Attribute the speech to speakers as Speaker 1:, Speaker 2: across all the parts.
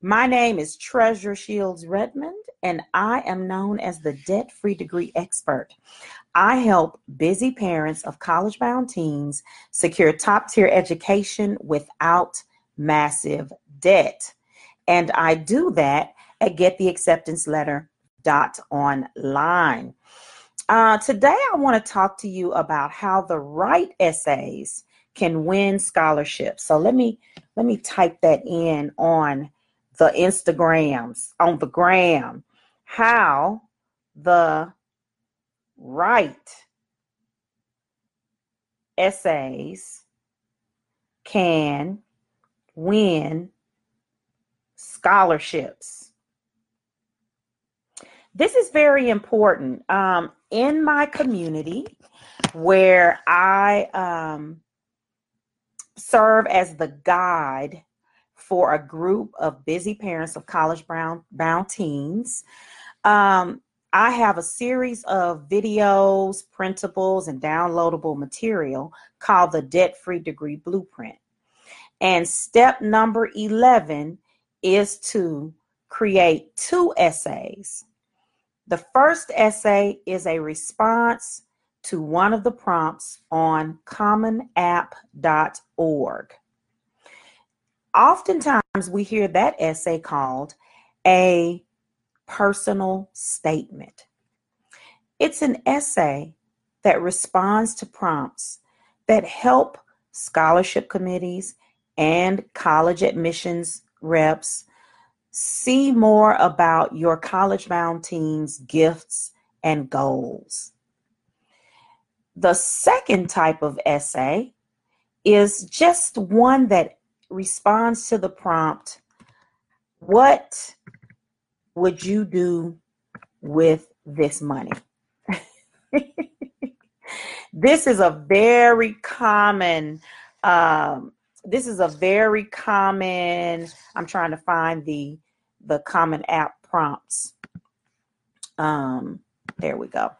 Speaker 1: My name is Treasure Shields Redmond, and I am known as the debt free degree expert. I help busy parents of college bound teens secure top tier education without massive debt. And I do that at gettheacceptanceletter.online. Uh, today, I want to talk to you about how the right essays can win scholarships. So let me let me type that in on the Instagrams, on the gram, how the right essays can win scholarships. This is very important. Um, in my community, where I um, serve as the guide for a group of busy parents of college bound, bound teens. Um, I have a series of videos, printables, and downloadable material called the Debt Free Degree Blueprint. And step number 11 is to create two essays. The first essay is a response to one of the prompts on commonapp.org oftentimes we hear that essay called a personal statement. It's an essay that responds to prompts that help scholarship committees and college admissions reps see more about your college bound team's gifts and goals. The second type of essay is just one that responds to the prompt, what would you do with this money? this is a very common um, this is a very common i'm trying to find the the common app prompts. Um, there we go.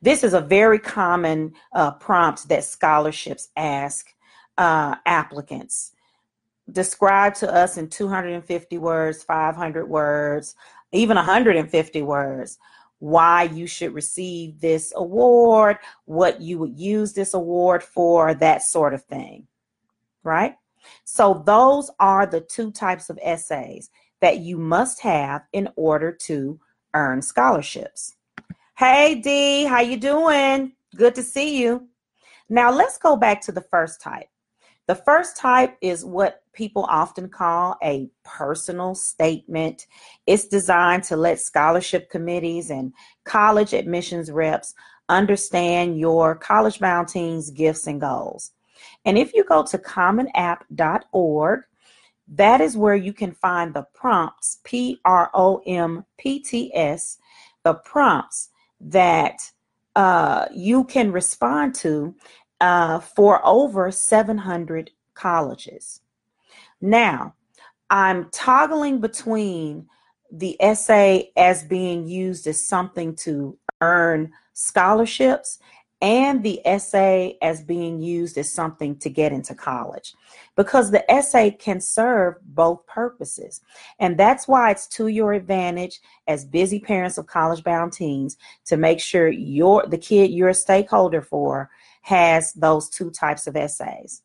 Speaker 1: This is a very common uh, prompt that scholarships ask uh, applicants describe to us in 250 words, 500 words, even 150 words why you should receive this award, what you would use this award for, that sort of thing. Right? So, those are the two types of essays that you must have in order to earn scholarships. Hey D, how you doing? Good to see you. Now let's go back to the first type. The first type is what people often call a personal statement. It's designed to let scholarship committees and college admissions reps understand your college bound team's gifts and goals. And if you go to commonapp.org, that is where you can find the prompts, P R O M P T S, the prompts that uh, you can respond to uh, for over 700 colleges. Now, I'm toggling between the essay as being used as something to earn scholarships and the essay as being used as something to get into college because the essay can serve both purposes and that's why it's to your advantage as busy parents of college bound teens to make sure your the kid you're a stakeholder for has those two types of essays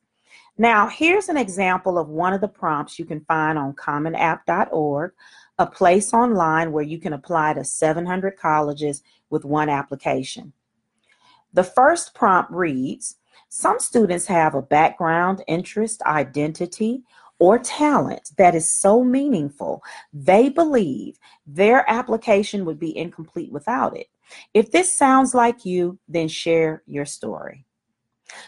Speaker 1: now, here's an example of one of the prompts you can find on commonapp.org, a place online where you can apply to 700 colleges with one application. The first prompt reads Some students have a background, interest, identity, or talent that is so meaningful, they believe their application would be incomplete without it. If this sounds like you, then share your story.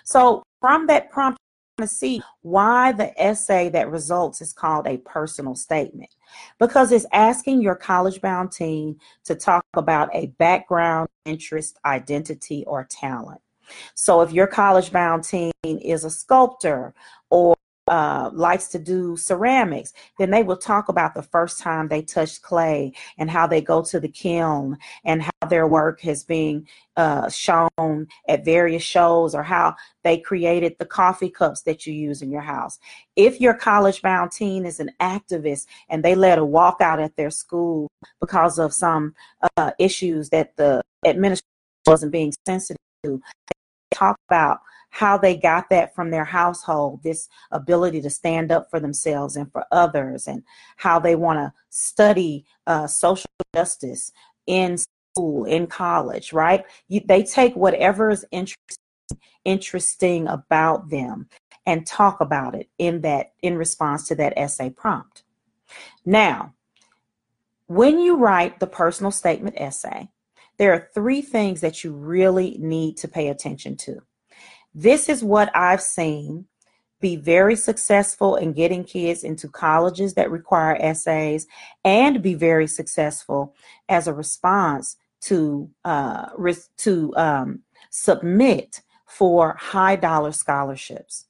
Speaker 1: So, from that prompt, to see why the essay that results is called a personal statement because it's asking your college bound teen to talk about a background, interest, identity, or talent. So if your college bound teen is a sculptor or uh, likes to do ceramics, then they will talk about the first time they touched clay and how they go to the kiln and how their work has been uh, shown at various shows or how they created the coffee cups that you use in your house. If your college bound teen is an activist and they let a walkout at their school because of some uh, issues that the administration wasn't being sensitive to, talk about how they got that from their household, this ability to stand up for themselves and for others, and how they want to study uh, social justice in school, in college, right? You, they take whatever is interesting, interesting about them and talk about it in that in response to that essay prompt. Now, when you write the personal statement essay, there are three things that you really need to pay attention to. This is what I've seen be very successful in getting kids into colleges that require essays and be very successful as a response to uh, to um, submit for high dollar scholarships.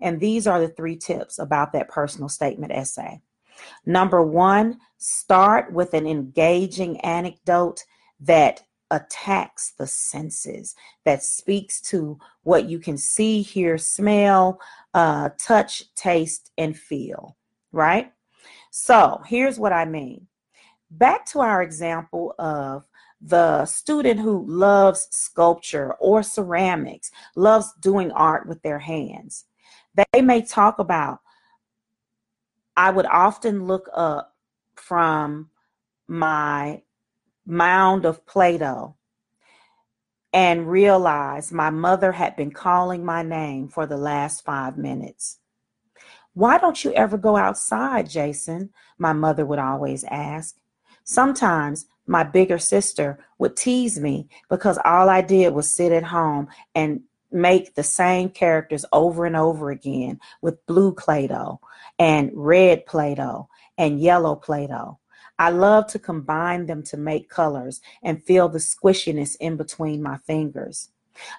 Speaker 1: And these are the three tips about that personal statement essay. Number one, start with an engaging anecdote that attacks the senses, that speaks to what you can see, hear, smell, uh, touch, taste, and feel, right? So here's what I mean. Back to our example of the student who loves sculpture or ceramics, loves doing art with their hands. They may talk about, I would often look up from my mound of Play Doh and realized my mother had been calling my name for the last five minutes. Why don't you ever go outside, Jason? My mother would always ask. Sometimes my bigger sister would tease me because all I did was sit at home and make the same characters over and over again with blue Play Doh and red Play Doh and yellow Play Doh. I love to combine them to make colors and feel the squishiness in between my fingers.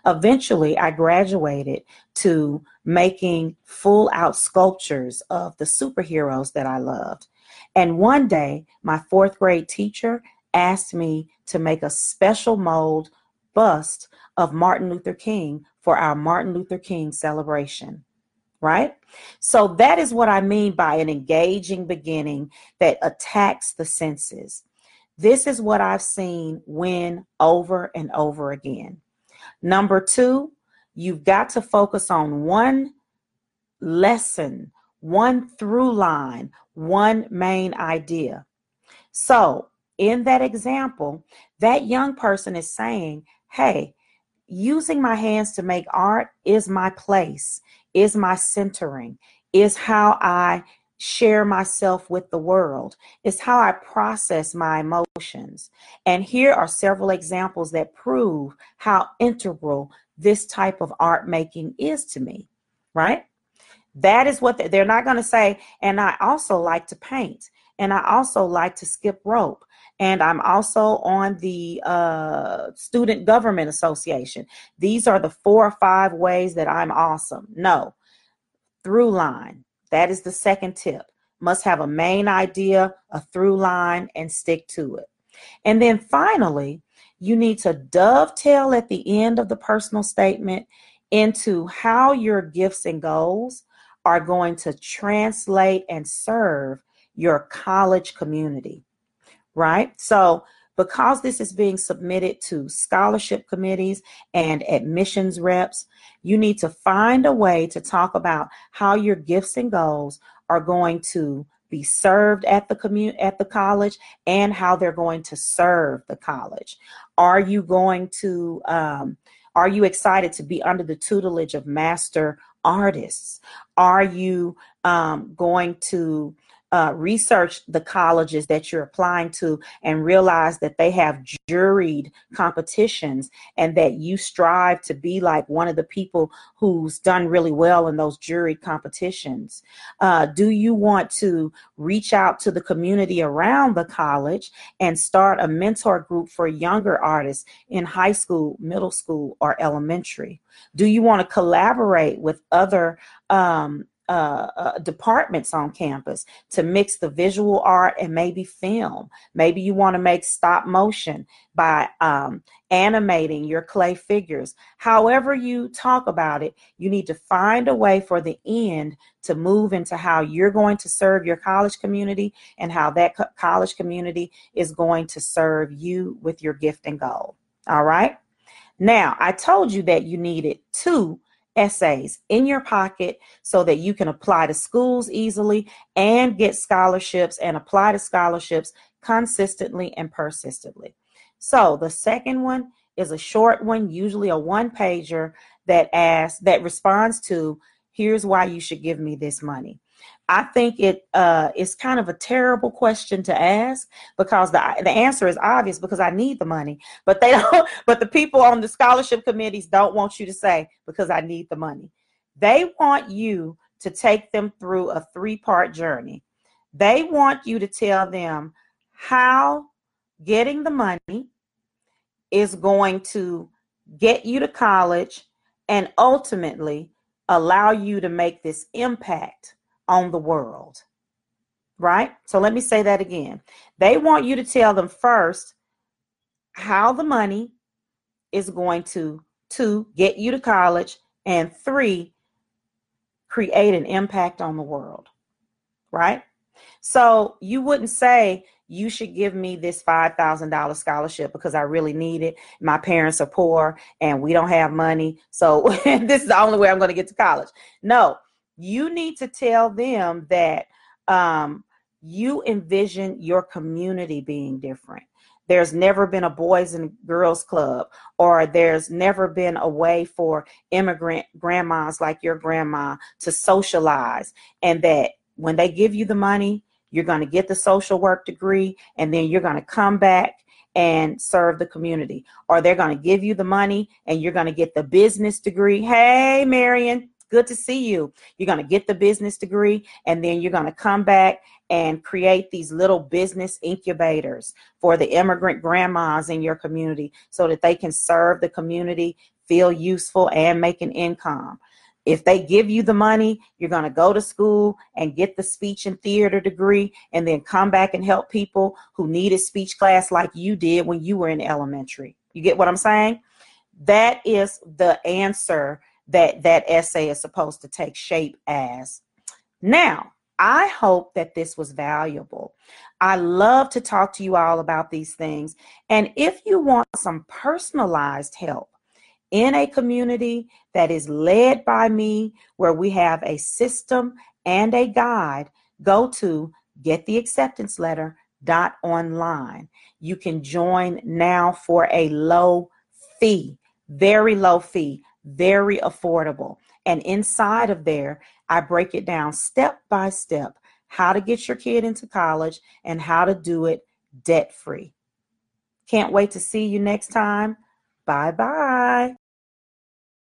Speaker 1: Eventually, I graduated to making full out sculptures of the superheroes that I loved. And one day, my fourth grade teacher asked me to make a special mold bust of Martin Luther King for our Martin Luther King celebration right? So that is what I mean by an engaging beginning that attacks the senses. This is what I've seen win over and over again. Number two, you've got to focus on one lesson, one through line, one main idea. So, in that example, that young person is saying, Hey, using my hands to make art is my place, is my centering, is how I share myself with the world, is how I process my emotions. And here are several examples that prove how integral this type of art making is to me, right? That is what they're not going to say. And I also like to paint, and I also like to skip rope. And I'm also on the uh, Student Government Association. These are the four or five ways that I'm awesome. No, through line. That is the second tip. Must have a main idea, a through line, and stick to it. And then finally, you need to dovetail at the end of the personal statement into how your gifts and goals are going to translate and serve your college community, right? So, because this is being submitted to scholarship committees and admissions reps, you need to find a way to talk about how your gifts and goals are going to be served at the community at the college and how they're going to serve the college. Are you going to um, are you excited to be under the tutelage of master artists? Are you um, going to uh, research the colleges that you're applying to and realize that they have juried competitions and that you strive to be like one of the people who's done really well in those juried competitions? Uh, do you want to reach out to the community around the college and start a mentor group for younger artists in high school, middle school, or elementary? Do you want to collaborate with other um, uh, uh, departments on campus to mix the visual art and maybe film. Maybe you want to make stop motion by um, animating your clay figures. However, you talk about it, you need to find a way for the end to move into how you're going to serve your college community and how that co- college community is going to serve you with your gift and goal. All right. Now, I told you that you needed two essays in your pocket so that you can apply to schools easily and get scholarships and apply to scholarships consistently and persistently. So the second one is a short one, usually a one pager that asks that responds to here's why you should give me this money. I think it uh, is kind of a terrible question to ask because the the answer is obvious because I need the money, but they don't. But the people on the scholarship committees don't want you to say because I need the money. They want you to take them through a three part journey. They want you to tell them how getting the money is going to get you to college and ultimately allow you to make this impact on the world. Right? So let me say that again. They want you to tell them first how the money is going to two get you to college and three create an impact on the world. Right? So you wouldn't say you should give me this $5,000 scholarship because I really need it. My parents are poor and we don't have money. So this is the only way I'm going to get to college. No, you need to tell them that um, you envision your community being different. There's never been a boys and girls club, or there's never been a way for immigrant grandmas like your grandma to socialize, and that when they give you the money, you're going to get the social work degree, and then you're going to come back and serve the community. Or they're going to give you the money and you're going to get the business degree. Hey, Marion, good to see you. You're going to get the business degree and then you're going to come back and create these little business incubators for the immigrant grandmas in your community so that they can serve the community, feel useful, and make an income. If they give you the money, you're going to go to school and get the speech and theater degree and then come back and help people who needed speech class like you did when you were in elementary. You get what I'm saying? That is the answer that that essay is supposed to take shape as. Now, I hope that this was valuable. I love to talk to you all about these things. And if you want some personalized help in a community that is led by me, where we have a system and a guide, go to get the acceptance letter dot online. You can join now for a low fee, very low fee very affordable. And inside of there, I break it down step by step how to get your kid into college and how to do it debt free. Can't wait to see you next time. Bye bye.